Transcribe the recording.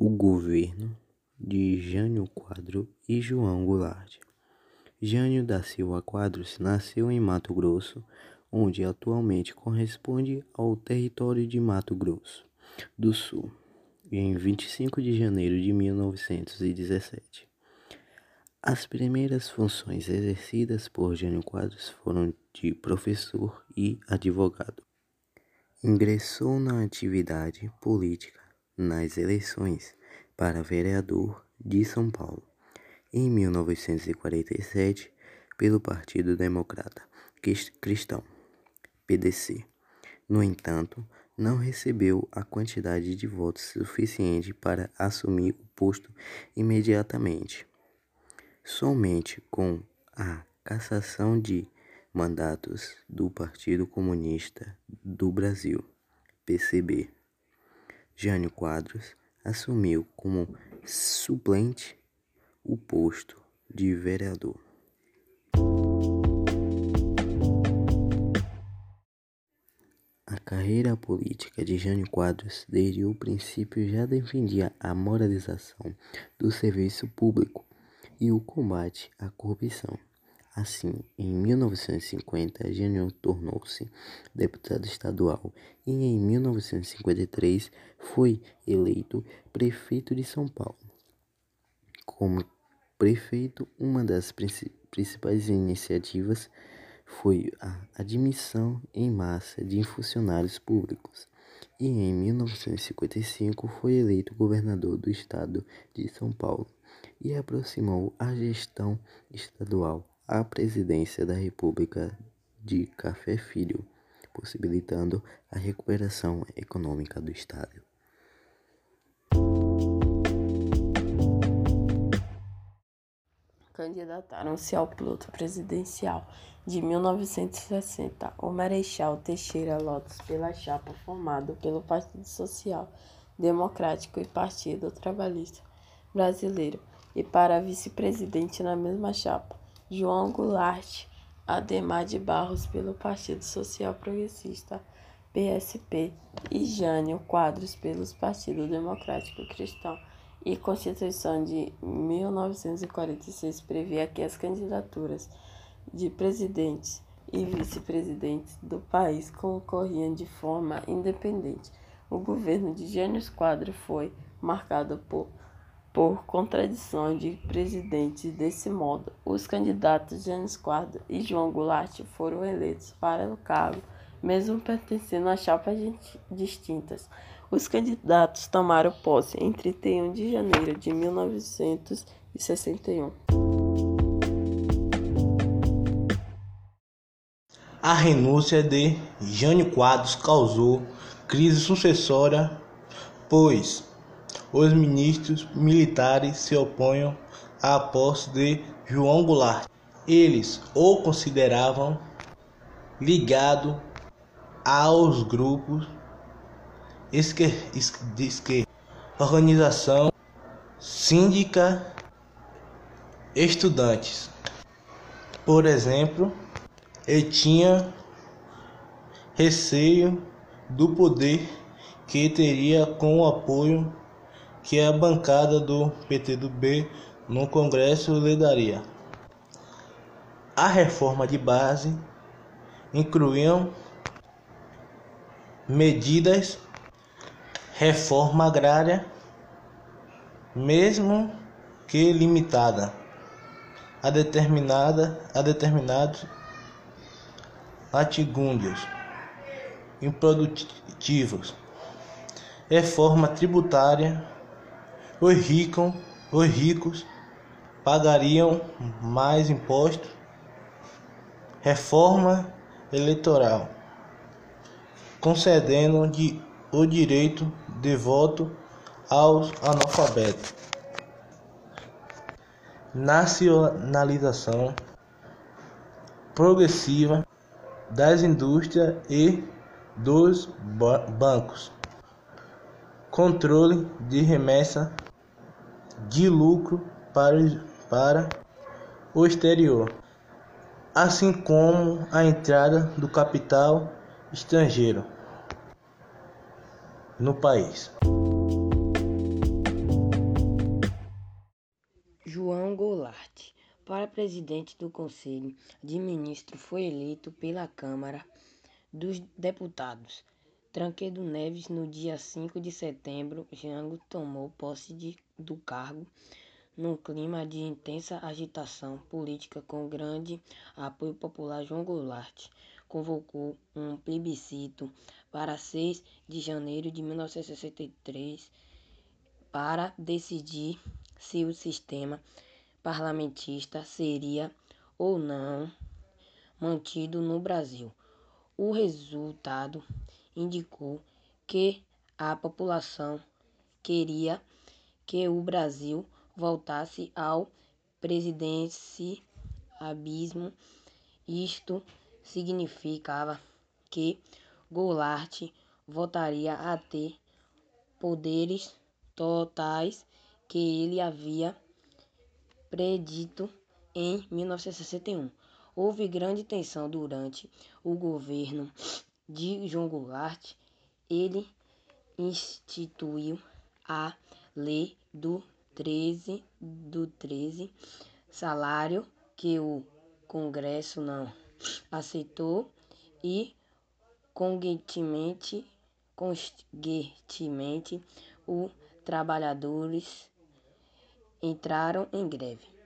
o governo de Jânio Quadros e João Goulart. Jânio da Silva Quadros nasceu em Mato Grosso, onde atualmente corresponde ao território de Mato Grosso do Sul, em 25 de janeiro de 1917. As primeiras funções exercidas por Jânio Quadros foram de professor e advogado. Ingressou na atividade política nas eleições para vereador de São Paulo em 1947 pelo Partido Democrata Cristão, PDC. No entanto, não recebeu a quantidade de votos suficiente para assumir o posto imediatamente. Somente com a cassação de mandatos do Partido Comunista do Brasil, PCB. Jânio Quadros assumiu como suplente o posto de vereador. A carreira política de Jânio Quadros, desde o princípio, já defendia a moralização do serviço público e o combate à corrupção. Assim, em 1950, Jânio tornou-se deputado estadual e em 1953 foi eleito prefeito de São Paulo. Como prefeito, uma das principais iniciativas foi a admissão em massa de funcionários públicos. E em 1955 foi eleito governador do estado de São Paulo e aproximou a gestão estadual à presidência da República de Café Filho, possibilitando a recuperação econômica do Estado. Candidataram-se ao pleito presidencial de 1960 o Marechal Teixeira Lopes pela chapa formada pelo Partido Social Democrático e Partido Trabalhista Brasileiro e para vice-presidente na mesma chapa João Goulart, Ademar de Barros pelo Partido Social Progressista, PSP, e Jânio Quadros pelos Partido Democrático Cristão. E Constituição de 1946 previa que as candidaturas de presidentes e vice-presidentes do país concorriam de forma independente. O governo de Jânio Quadros foi marcado por por contradição de presidentes. Desse modo, os candidatos James Quadro e João Goulart foram eleitos para o cargo, mesmo pertencendo a chapas distintas. Os candidatos tomaram posse em 31 de janeiro de 1961. A renúncia de Jânio Quadros causou crise sucessória, pois os ministros militares se opõem à posse de João Goulart. Eles o consideravam ligado aos grupos esquer de esquerda, organização síndica, estudantes. Por exemplo, ele tinha receio do poder que teria com o apoio que a bancada do PTB no Congresso lhe daria. A reforma de base incluíam medidas reforma agrária, mesmo que limitada a determinada a determinados latigúndios improdutivos, reforma tributária os ricos, os ricos pagariam mais impostos, reforma eleitoral, concedendo de, o direito de voto aos analfabetos, nacionalização progressiva das indústrias e dos bancos, controle de remessa de lucro para, para o exterior, assim como a entrada do capital estrangeiro no país. João Goulart, para presidente do Conselho de Ministros, foi eleito pela Câmara dos Deputados Tancredo Neves no dia 5 de setembro. Jango tomou posse de, do cargo num clima de intensa agitação política com grande apoio popular. João Goulart convocou um plebiscito para 6 de janeiro de 1963 para decidir se o sistema parlamentista seria ou não mantido no Brasil. O resultado indicou que a população queria que o Brasil voltasse ao presidencialismo. Isto significava que Goulart voltaria a ter poderes totais que ele havia predito em 1961. Houve grande tensão durante o governo de João Goulart. Ele instituiu a Lei do 13 do 13, salário que o Congresso não aceitou e consequentemente, consequentemente os trabalhadores entraram em greve.